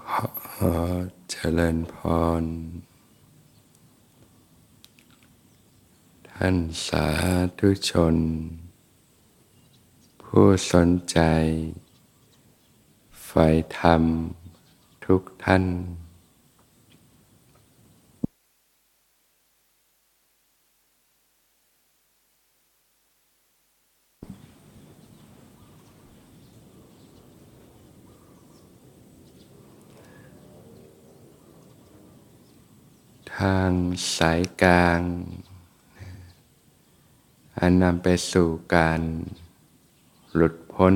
ขอเจริญพร ท่านสาธุชน ผู้สนใจใฝ่ธรรมทุกท่าน ทางสายกลาง อันนำไปสู่การหลุดพ้น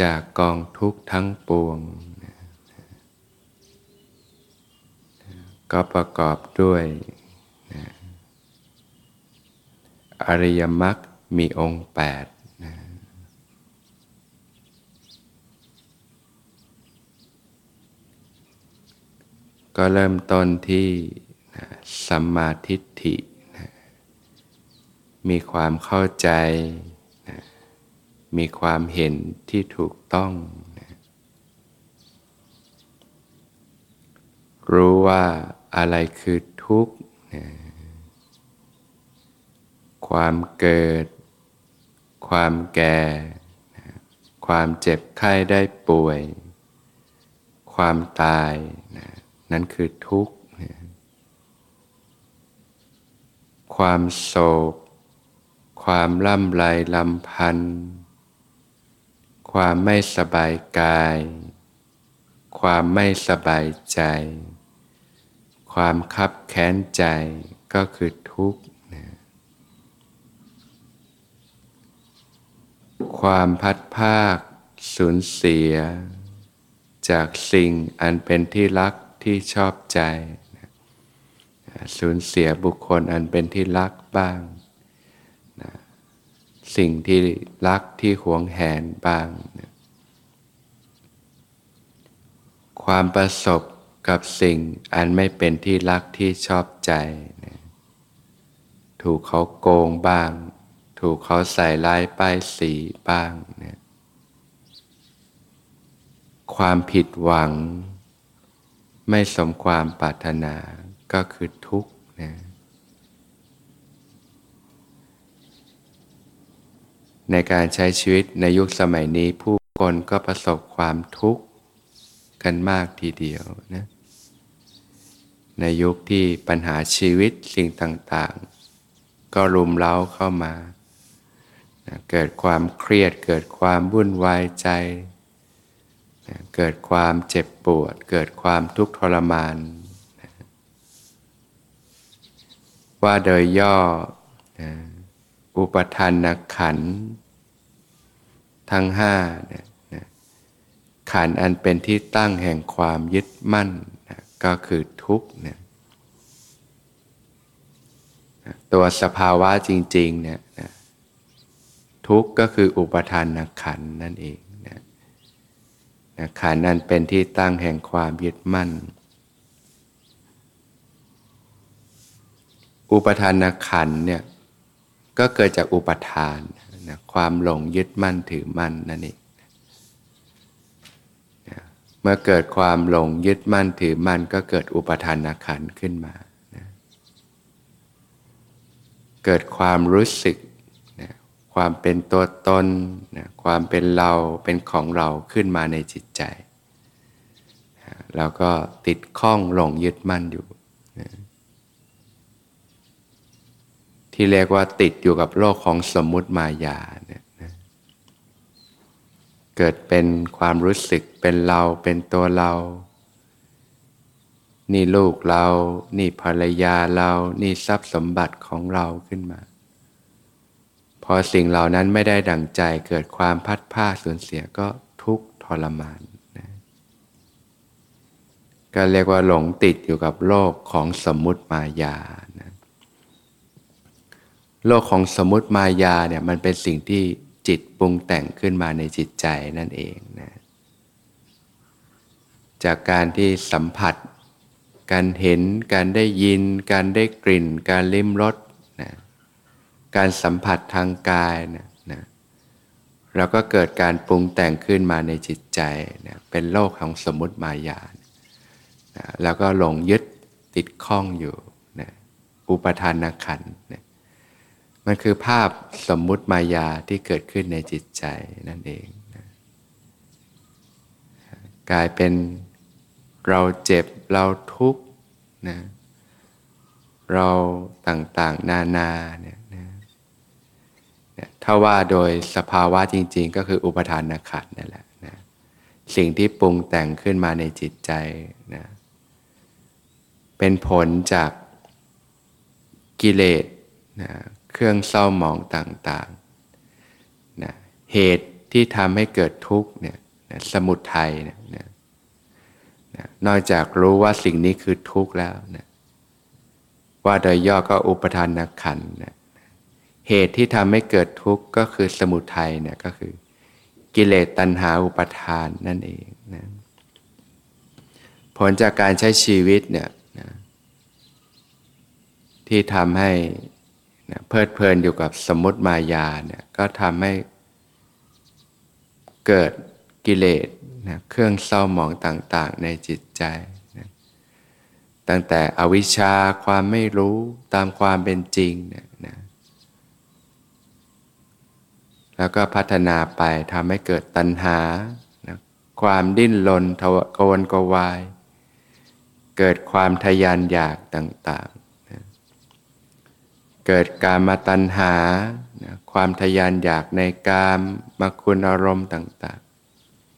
จากกองทุกข์ทั้งปวง ก็ประกอบด้วยอริยมรรคมีองค์แปด ก็เริ่มต้นที่สัมมาทิฏฐิมีความเข้าใจมีความเห็นที่ถูกต้องรู้ว่าอะไรคือทุกข์ความเกิด ความแก่ความเจ็บไข้ได้ป่วย ความตายนะ นั่นคือทุกข์ ความโศก ความล่ำไรลำพัน ความไม่สบายกาย ความไม่สบายใจ ความคับแค้นใจก็คือทุกข์ความพัดภาคสูญเสีย จากสิ่งอันเป็นที่รัก ที่ชอบใจสูญเสียบุคคลอันเป็นที่รักบ้างนะสิ่งที่รักที่หวงแหนบ้างนะความประสบกับสิ่งอันไม่เป็นที่รักที่ชอบใจนะถูกเขาโกงบ้าง ถูกเขาใส่ลายป้ายสีบ้างนะความผิดหวัง ไม่สมความปรารถนาก็คือทุกข์นะในการใช้ชีวิตในยุคสมัยนี้ผู้คนก็ประสบความทุกข์กันมากทีเดียวนะในยุคที่ปัญหาชีวิตสิ่งต่างๆ ก็รุมเร้าเข้ามา เกิดความเครียดเกิดความวุ่นวายใจ เกิดความเจ็บปวด เกิดความทุกข์ทรมาน ว่าโดยย่อ อุปทานขัน ทั้งห้าขันอันเป็นที่ตั้งแห่งความยึดมั่น ก็คือทุกข์เนี่ยตัวสภาวะจริงๆเนี่ยทุกข์ก็คืออุปทานขันนั่นเอง นะขันนั้นเป็นที่ตั้งแห่งความยึดมั่น อุปทานขันเนี่ยก็เกิดจากอุปทานนะความหลงยึดมั่นถือมั่นนั่นเองนะเมื่อเกิดความหลงยึดมั่นถือมั่น ก็เกิดอุปทานขันขึ้นมานะเกิดความรู้สึก ความเป็นตัวตนนะความเป็นเราเป็นของเราขึ้นมาในจิตใจเราก็ติดข้องหลงยึดมั่นอยู่นะที่เรียกว่าติดอยู่กับโลกของสมมุติมายาเนี่ยนะเกิดเป็นความรู้สึกเป็นเราเป็นตัวเรานี่ลูกเรา นี่ภรรยาเรา นี่ทรัพย์สมบัติของเราขึ้นมา พอสิ่งเหล่านั้นไม่ได้ดั่งใจเกิดความพัดผ้าสูญเสียก็ทุกข์ทรมานนะก็เรียกว่าหลงติดอยู่กับโลกของสมมุติมายานะโลกของสมมุติมายาเนี่ยมันเป็นสิ่งที่จิตปรุงแต่งขึ้นมาในจิตใจนั่นเองนะจากการที่สัมผัส การเห็น การได้ยิน การได้กลิ่น การลิ้มรส การสัมผัสทางกายนะนะแล้วก็เกิดการปรุงแต่งขึ้นมาในจิตใจนะเป็นโลกของสมมติมายานะแล้วก็หลงยึดติดข้องอยู่นะอุปทานขันนะมันคือภาพสมมุติมายาที่เกิดขึ้นในจิตใจนั่นเองนะกลายเป็นเราเจ็บเราทุกข์นะเราต่างๆนานาเนี่ย ถ้าว่าโดยสภาวะจริง ๆ ก็คืออุปทานนขัดนั่นแหละนะสิ่งที่ปรุงแต่งขึ้นมาในจิตใจนะเป็นผลจากกิเลสนะเครื่องเศร้าหมองต่างๆนะเหตุที่ทำให้เกิดทุกข์เนี่ยนะสมุทัยเนี่ยนะนะนอกจากรู้ว่าสิ่งนี้คือทุกข์แล้วนะว่าโดยย่อก็อุปทานนักขันนะ เหตุที่ทำให้เกิดทุกข์ก็คือสมุทัยเนี่ยก็คือ กิเลสตัณหาอุปทานนั่นเองนะผลจากการใช้ชีวิตเนี่ยนะที่ทำให้นะเพลิดเพลินอยู่กับสมมติมายาเนี่ยก็ทำให้เกิดกิเลสนะเครื่องเศร้าหมองต่างๆ ในจิตใจนะตั้งแต่อวิชชาความไม่รู้ตามความเป็นจริงเนี่ยนะ แล้วก็พัฒนาไปทำให้เกิดตัณหานะความดิ้นรนทวกวนกวาย เกิดความทยานอยากต่างๆนะเกิดการมาตัณหานะความทยานอยากในกามมาคุณอารมณ์ต่าง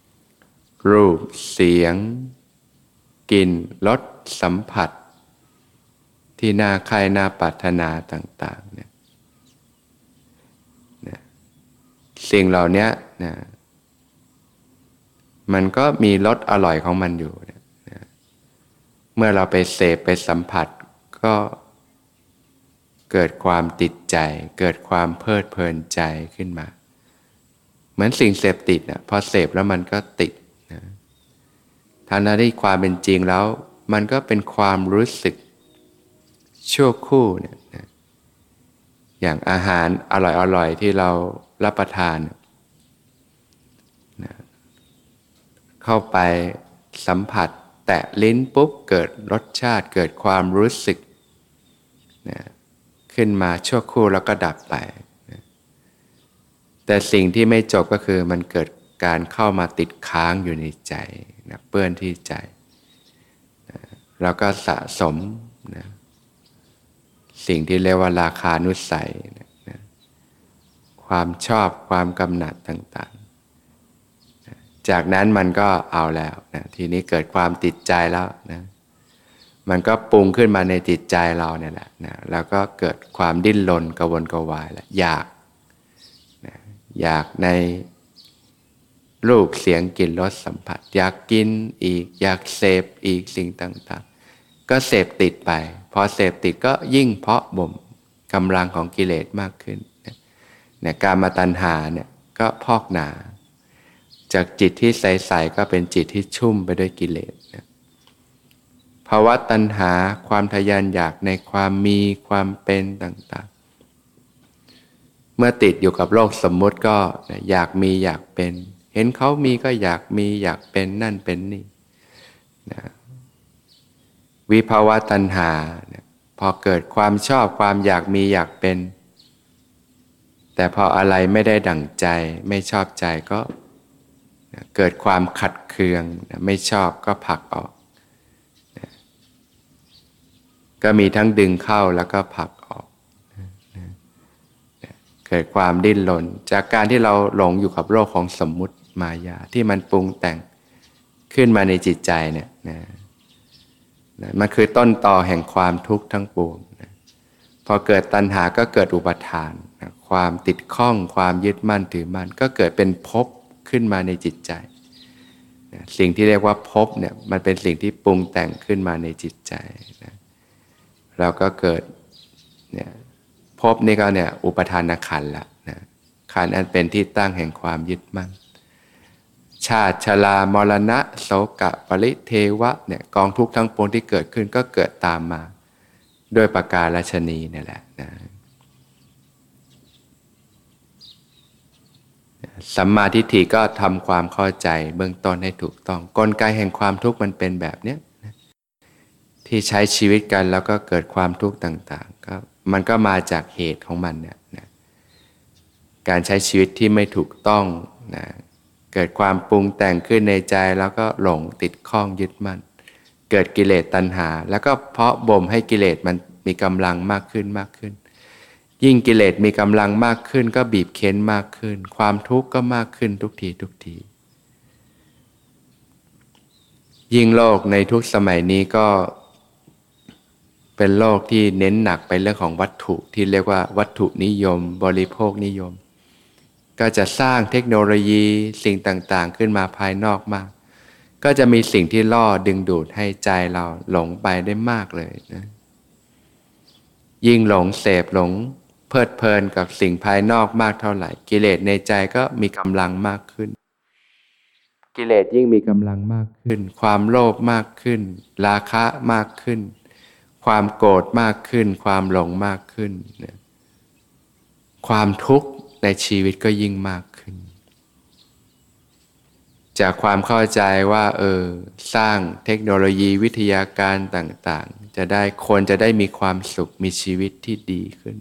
ๆ รูปเสียงกลิ่นรสสัมผัส ที่น่าใครน่าปรารถนาต่างๆเนี่ย สิ่งเหล่านี้นะมันก็มีรสอร่อยของมันอยู่นะเมื่อเราไปเสพไปสัมผัสก็เกิดความติดใจ เกิดความเพลิดเพลินใจขึ้นมา เหมือนสิ่งเสพติดนะพอเสพแล้วมันก็ติดนะทางนั้นที่ความเป็นจริงแล้ว มันก็เป็นความรู้สึกชั่วคู่เนี่ยนะอย่างอาหารอร่อยๆที่เรา รับประทานนะเข้าไปสัมผัสแตะลิ้นปุ๊บเกิดรสชาติเกิดความรู้สึกนะขึ้นมาชั่วครู่แล้วก็ดับไปนะแต่สิ่งที่ไม่จบก็คือมันเกิดการเข้ามาติดค้างอยู่ในใจนะเปื้อนที่ใจนะแล้วก็สะสมนะสิ่งที่เรียกว่าราคานุสัยนะ ความชอบความกำหนัดต่างๆ จากนั้นมันก็เอาแล้วนะทีนี้เกิดความติดใจแล้วนะมันก็ปรุงขึ้นมาในจิตใจเราเนี่ยแหละนะแล้วก็เกิดความดิ้นรนกระวนกระวายแล้วอยากนะอยากในรูปเสียงกลิ่นรสสัมผัส อยากกินอีก อยากเสพอีกสิ่งต่างๆ ก็เสพติดไป พอเสพติดก็ยิ่งเพาะบ่มกำลังของกิเลสมากขึ้น เนี่ยการมาตัญหาเนี่ยก็พอกหนา จากจิตที่ใสๆก็เป็นจิตที่ชุ่มไปด้วยกิเลสนะภาวะตัณหาความทยานอยากในความมีความเป็นต่างๆ เมื่อติดอยู่กับโลกสมมติก็อยากมีอยากเป็น เห็นเขามีก็อยากมีอยากเป็นนั่นเป็นนี่นะวิภาวะตัณหา พอเกิดความชอบความอยากมีอยากเป็น แต่พออะไรไม่ได้ดั่งใจไม่ชอบใจก็เกิดความขัดเคืองไม่ชอบก็ผลักออก ก็มีทั้งดึงเข้าแล้วก็ผลักออก เกิดความดิ้นรนจากการที่เราหลงอยู่กับโลกของสมมุติมายาที่มันปรุงแต่งขึ้นมาในจิตใจเนี่ยนะมันคือต้นต่อแห่งความทุกข์ทั้งปวง อเกิดตัณหาก็เกิดอุปทาน ความติดข้องความยึดมั่นถือมั่นก็เกิดเป็นภพขึ้นมาในจิตใจสิ่งที่เรียกว่าภพเนี่ยมันเป็นสิ่งที่ปรุงแต่งขึ้นมาในจิตใจนะเราก็เกิดเนี่ยภพนี่ก็เนี่ยอุปทานขันละนะขันอันเป็นที่ตั้งแห่งความยึดมั่น ชาติชรามรณะโสกะปริเทวะเนี่ยกองทุกข์ทั้งปวงที่เกิดขึ้นก็เกิดตามมา ด้วยประการราชนีนี่แหละนะสัมมาทิฏฐิก็ทำความเข้าใจเบื้องต้นให้ถูกต้องกลไกแห่งความทุกข์มันเป็นแบบเนี้ยที่ใช้ชีวิตกันแล้วก็เกิดความทุกข์ต่างๆก็มันก็มาจากเหตุของมันเนี่ยนะการใช้ชีวิตที่ไม่ถูกต้องนะเกิดความปรุงแต่งขึ้นในใจแล้วก็หลงติดข้องยึดมั่น เกิดกิเลสตัณหา แล้วก็เพาะบ่มให้กิเลสมันมีกำลังมากขึ้นมากขึ้น ยิ่งกิเลสมีกำลังมากขึ้น ก็บีบเค้นมากขึ้น ความทุกข์ก็มากขึ้นทุกทีทุกที ยิ่งโลกในทุกสมัยนี้ก็เป็นโลกที่เน้นหนักไปเรื่องของวัตถุที่เรียกว่าวัตถุนิยม บริโภคนิยม ก็จะสร้างเทคโนโลยีสิ่งต่างๆ ขึ้นมาภายนอกมาก ก็จะมีสิ่งที่ล่อดึงดูดให้ใจเราหลงไปได้มากเลยนะยิ่งหลงเสพหลง เพลิดเพลินกับสิ่งภายนอกมากเท่าไหร่ กิเลสในใจก็มีกำลังมากขึ้น กิเลสยิ่งมีกำลังมากขึ้น ความโลภมากขึ้น ราคะมากขึ้น ความโกรธมากขึ้น ความหลงมากขึ้นความทุกข์ในชีวิตก็ยิ่งมากขึ้น จากความเข้าใจว่าเออสร้างเทคโนโลยีวิทยาการต่าง ๆ จะได้คนจะได้มีความสุขมีชีวิตที่ดีขึ้น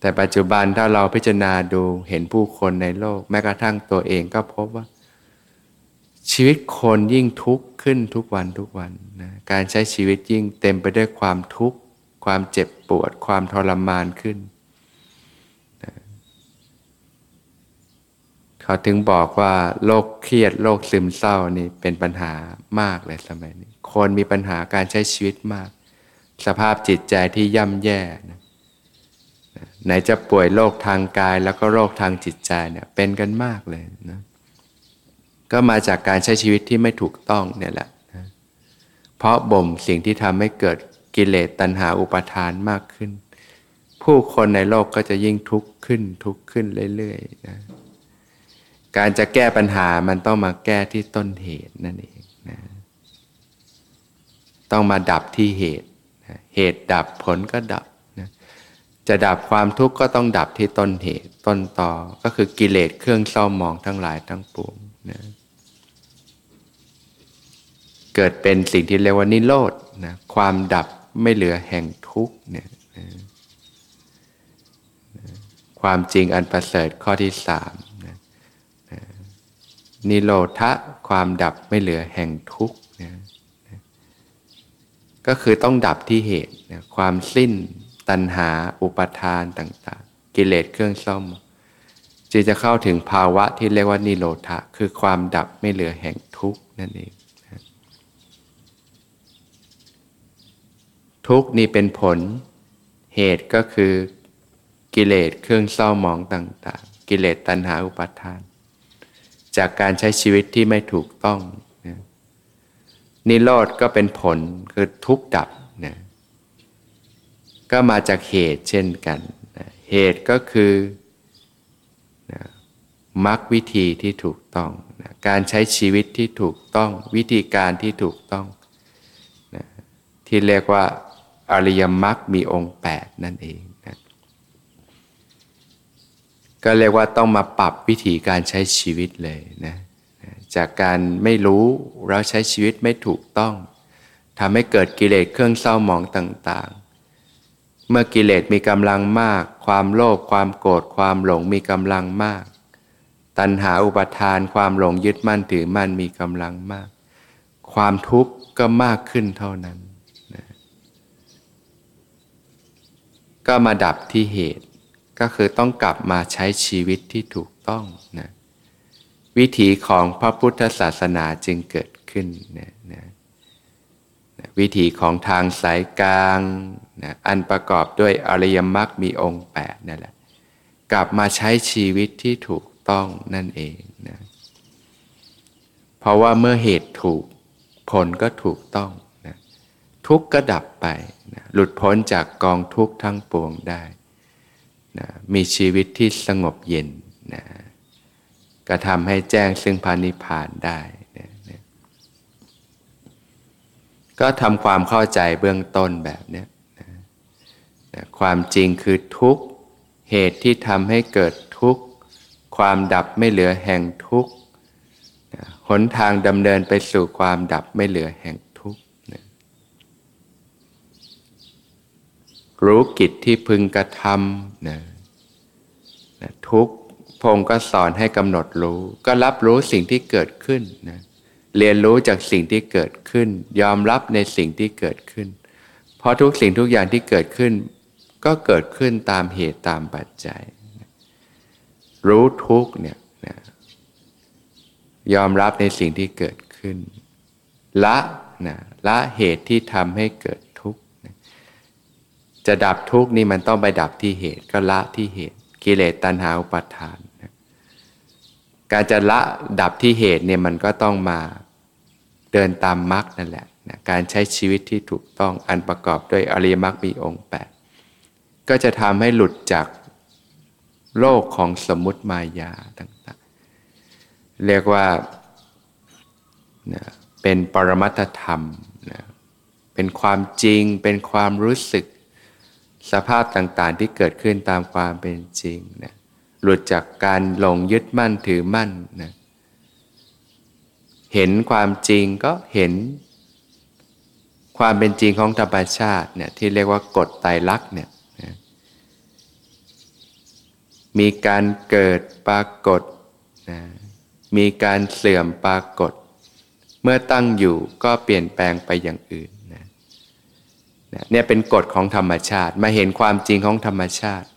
แต่ปัจจุบันถ้าเราพิจารณาดูเห็นผู้คนในโลก แม้กระทั่งตัวเองก็พบว่า ชีวิตคนยิ่งทุกข์ขึ้นทุกวันทุกวันนะการใช้ชีวิตยิ่งเต็มไปด้วยความทุกข์ ความเจ็บปวด ความทรมานขึ้นนะ เขาถึงบอกว่าโรคเครียดโรคซึมเศร้านี่เป็นปัญหามากเลยสมัยนี้ คนมีปัญหาการใช้ชีวิตมาก สภาพจิตใจที่ย่ำแย่นะไหนจะป่วยโรคทางกายแล้วก็โรคทางจิตใจเนี่ยเป็นกันมากเลยนะก็มาจากการใช้ชีวิตที่ไม่ถูกต้องเนี่ยแหละนะเพราะบ่มสิ่งที่ทำให้เกิดกิเลสตัณหาอุปาทานมากขึ้น ผู้คนในโลกก็จะยิ่งทุกข์ขึ้นทุกข์ขึ้นเรื่อยๆนะ การจะแก้ปัญหามันต้องมาแก้ที่ต้นเหตุนั่นเองนะต้องมาดับที่เหตุนะเหตุดับผลก็ดับนะจะดับความทุกข์ก็ต้องดับที่ต้นเหตุ ต้นต่อก็คือกิเลสเครื่องเศร้าหมองทั้งหลายทั้งปวงนะเกิดเป็นสิ่งที่เรียกว่านิโรธนะความดับไม่เหลือแห่งทุกเนี่ยนะความจริงอันประเสริฐข้อที่สาม นิโรธะความดับไม่เหลือแห่งทุกนะนะก็คือต้องดับที่เหตุนะความสิ้นตัณหาอุปทานต่างๆ กิเลสเครื่องซ่อมจึงจะเข้าถึงภาวะที่เรียกว่านิโรธะคือความดับไม่เหลือแห่งทุกข์นั่นเองทุกข์นี่เป็นผล เหตุก็คือกิเลสเครื่องเศร้าหมองต่าง ๆ กิเลสตัณหาอุปาทาน จากการใช้ชีวิตที่ไม่ถูกต้องนะนิโรธก็เป็นผลคือทุกดับนะก็มาจากเหตุเช่นกันนะเหตุก็คือนะมรรควิธีที่ถูกต้องนะการใช้ชีวิตที่ถูกต้อง วิธีการที่ถูกต้องนะที่เรียกว่าอริยมรรคมีองค์แปดนั่นเอง ก็เรียกว่าต้องมาปรับวิธีการใช้ชีวิตเลยนะจากการไม่รู้เราใช้ชีวิตไม่ถูกต้องทำให้เกิดกิเลสเครื่องเศร้าหมองต่างๆ เมื่อกิเลสมีกำลังมาก ความโลภความโกรธความหลงมีกำลังมาก ตัณหาอุปทานความหลงยึดมั่นถือมั่นมีกำลังมาก ความทุกข์ก็มากขึ้นเท่านั้นก็มาดับที่เหตุ ก็คือต้องกลับมาใช้ชีวิตที่ถูกต้องนะวิถีของพระพุทธศาสนาจึงเกิดขึ้นนะนะวิถีของทางสายกลางนะอันประกอบด้วยอริยมรรคมีองค์แปดนั่นแหละกลับมาใช้ชีวิตที่ถูกต้องนั่นเองนะเพราะว่าเมื่อเหตุถูกผลก็ถูกต้องนะทุกข์ก็ดับไปนะหลุดพ้นจากกองทุกข์ทั้งปวงได้ นะมีชีวิตที่สงบเย็นนะก็ทำให้แจ้งซึ่งพานิพานได้นะนะก็ทำความเข้าใจเบื้องต้นแบบนี้นะนะความจริงคือทุกเหตุที่ทำให้เกิดทุกข์ ความดับไม่เหลือแห่งทุกข์หนทางดำเนินไปสู่ความดับไม่เหลือแห่งทุกข์ รู้กิจที่พึงกระทำนะทุกพงก็สอนให้กำหนดรู้ ก็รับรู้สิ่งที่เกิดขึ้นนะเรียนรู้จากสิ่งที่เกิดขึ้น ยอมรับในสิ่งที่เกิดขึ้น เพราะทุกสิ่งทุกอย่างที่เกิดขึ้น ก็เกิดขึ้นตามเหตุตามปัจจัย รู้ทุกเนี่ยนะยอมรับในสิ่งที่เกิดขึ้น ละนะละเหตุที่ทำให้เกิด จะดับทุกข์นี่มันต้องไปดับที่เหตุก็ละที่เหตุ กิเลสตัณหาอุปาทานนะการจะละดับที่เหตุเนี่ยมันก็ต้องมาเดินตามมรรคนั่นแหละนะการใช้ชีวิตที่ถูกต้องอันประกอบด้วยอริยมรรคมีองค์แปดก็จะทำให้หลุดจากโลกของสมมติมายาต่างๆ เรียกว่านะเป็นปรมัตธรรมนะเป็นความจริงเป็นความรู้สึก สภาพต่างๆที่เกิดขึ้นตามความเป็นจริงนะหลุดจากการหลงยึดมั่นถือมั่นนะเห็นความจริงก็เห็น ความเป็นจริงของธรรมชาติเนี่ยที่เรียกว่ากฎไตรลักษณ์เนี่ยนะมีการเกิดปรากฏนะมีการเสื่อมปรากฏ เมื่อตั้งอยู่ก็เปลี่ยนแปลงไปอย่างอื่น เนี่ยเป็นกฎของธรรมชาติมาเห็นความจริงของธรรมชาติ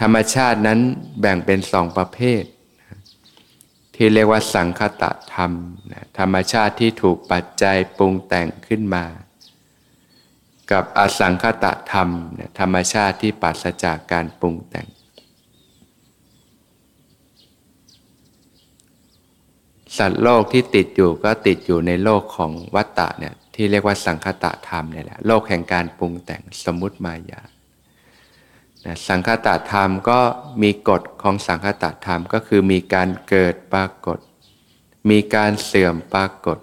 ธรรมชาตินั้นแบ่งเป็นสองประเภท ที่เรียกว่าสังคตะธรรม ธรรมชาติที่ถูกปัจจัยปรุงแต่งขึ้นมา กับอสังคตะธรรม ธรรมชาติที่ปัสจากการปรุงแต่ง สัตว์โลกที่ติดอยู่ก็ติดอยู่ในโลกของวัตตะเนี่ย ที่เรียกว่าสังคตะธรรมเนี่ยแหละโลกแห่งการปรุงแต่งสมมุติมายานะสังคตะธรรมก็มีกฎของสังคตะธรรมก็คือมีการเกิดปรากฏ มีการเสื่อมปรากฏ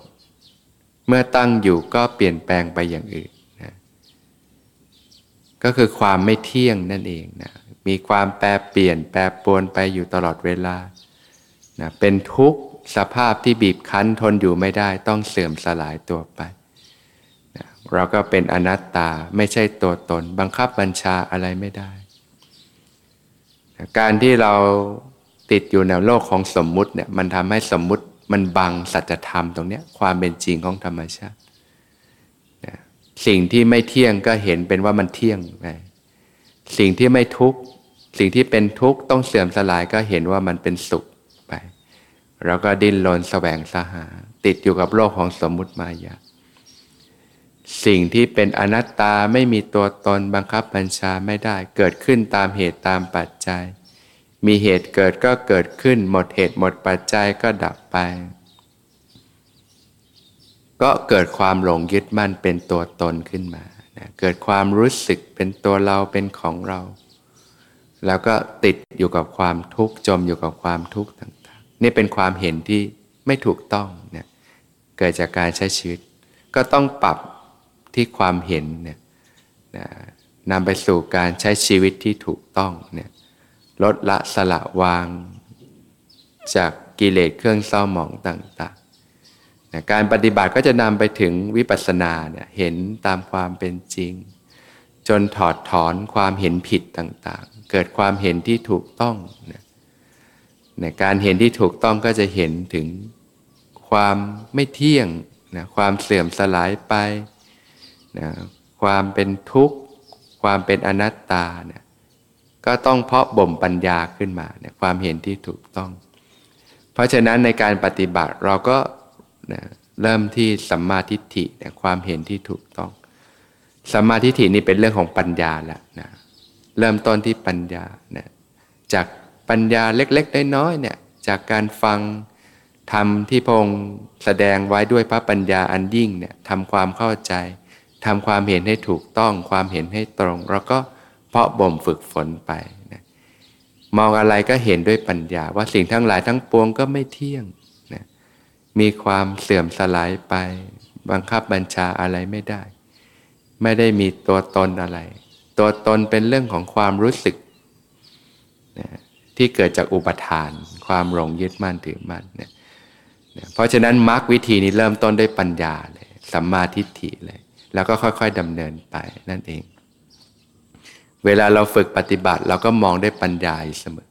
เมื่อตั้งอยู่ก็เปลี่ยนแปลงไปอย่างอื่นนะก็คือความไม่เที่ยงนั่นเองนะมีความแปรเปลี่ยนแปรปรวนไปอยู่ตลอดเวลานะเป็นทุกข์สภาพที่บีบคั้นทนอยู่ไม่ได้ต้องเสื่อมสลายตัวไป เราก็เป็นอนัตตาไม่ใช่ตัวตน บังคับบัญชาอะไรไม่ได้ การที่เราติดอยู่ในโลกของสมมุติเนี่ยมันทำให้สมมุติมันบังสัจธรรมตรงนี้ความเป็นจริงของธรรมชาตินะสิ่งที่ไม่เที่ยงก็เห็นเป็นว่ามันเที่ยงไปสิ่งที่ไม่ทุกข์สิ่งที่เป็นทุกข์ต้องเสื่อมสลายก็เห็นว่ามันเป็นสุขไปเราก็ดิ้นรนแสวงสหา ติดอยู่กับโลกของสมมุติมายา สิ่งที่เป็นอนัตตาไม่มีตัวตนบังคับบัญชาไม่ได้ เกิดขึ้นตามเหตุตามปัจจัย มีเหตุเกิดก็เกิดขึ้น หมดเหตุหมดปัจจัยก็ดับไป ก็เกิดความหลงยึดมั่นเป็นตัวตนขึ้นมานะเกิดความรู้สึกเป็นตัวเราเป็นของเรา แล้วก็ติดอยู่กับความทุกข์จมอยู่กับความทุกข์ต่างๆ นี่เป็นความเห็นที่ไม่ถูกต้องเนี่ยเกิดจากการใช้ชีวิต ก็ต้องปรับ ที่ความเห็นเนี่ยนำไปสู่การใช้ชีวิตที่ถูกต้องเนี่ยลดละสละวางจากกิเลสเครื่องเศร้าหมองต่างๆการปฏิบัติก็จะนำไปถึงวิปัสสนาเนี่ยเห็นตามความเป็นจริง จนถอดถอนความเห็นผิดต่างๆ เกิดความเห็นที่ถูกต้องเนี่ยนะการเห็นที่ถูกต้องก็จะเห็นถึงความไม่เที่ยงนะความเสื่อมสลายไป นะความเป็นทุกข์ ความเป็นอนัตตาเนะก็ต้องเพาะบ่มปัญญาขึ้นมาเนะความเห็นที่ถูกต้อง เพราะฉะนั้นในการปฏิบัติเราก็นะเริ่มที่สัมมาทิฏฐินะความเห็นที่ถูกต้องสัมมาทิฏฐินี่เป็นเรื่องของปัญญาแหละนะเริ่มต้นที่ปัญญานะจากปัญญาเล็กๆน้อยๆเนี่ยจากการฟังทำที่พงแสดงไว้ด้วยพระปัญญาอันยิ่งเนี่ยทำความเข้าใจ ทำความเห็นให้ถูกต้องความเห็นให้ตรง แล้วก็เพาะบ่มฝึกฝนไปนะมองอะไรก็เห็นด้วยปัญญา ว่าสิ่งทั้งหลายทั้งปวงก็ไม่เที่ยงนะมีความเสื่อมสลายไป บังคับบัญชาอะไรไม่ได้ ไม่ได้มีตัวตนอะไร ตัวตนเป็นเรื่องของความรู้สึกนะที่เกิดจากอุปทาน ความหลงยึดมั่นถือมั่นเนี่ยเพราะฉะนั้นมรรควิธีนี้เริ่มต้นด้วยปัญญาเลยสัมมาทิฏฐิเลย แล้วก็ค่อยๆดำเนินไปนั่นเอง เวลาเราฝึกปฏิบัติเราก็มองได้ปัญญาอยู่เสมอ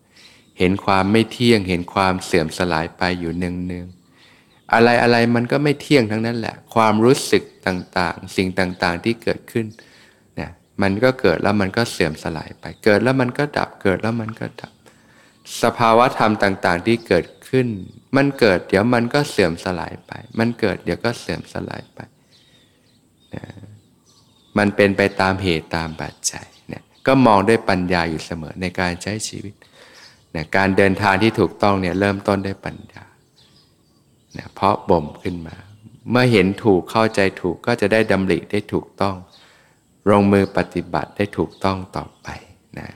เห็นความไม่เที่ยง เห็นความเสื่อมสลายไปอยู่เนืองๆอะไรอะไรมันก็ไม่เที่ยงทั้งนั้นแหละ ความรู้สึกต่างๆ สิ่งต่างๆที่เกิดขึ้นเนี่ยมันก็เกิดแล้วมันก็เสื่อมสลายไป เกิดแล้วมันก็ดับเกิดแล้วมันก็ดับ สภาวะธรรมต่างๆ ที่เกิดขึ้น มันเกิดเดี๋ยวมันก็เสื่อมสลายไป มันเกิดเดี๋ยวก็เสื่อมสลายไป นะมันเป็นไปตามเหตุตามปัจจัยเนี่ยก็มองด้วยปัญญาอยู่เสมอในการใช้ชีวิตนะการเดินทางที่ถูกต้องเนี่ยเริ่มต้นด้วยปัญญานะเพราะบ่มขึ้นมา เมื่อเห็นถูกเข้าใจถูกก็จะได้ดำริได้ถูกต้องลงมือปฏิบัติได้ถูกต้องต่อไปนะ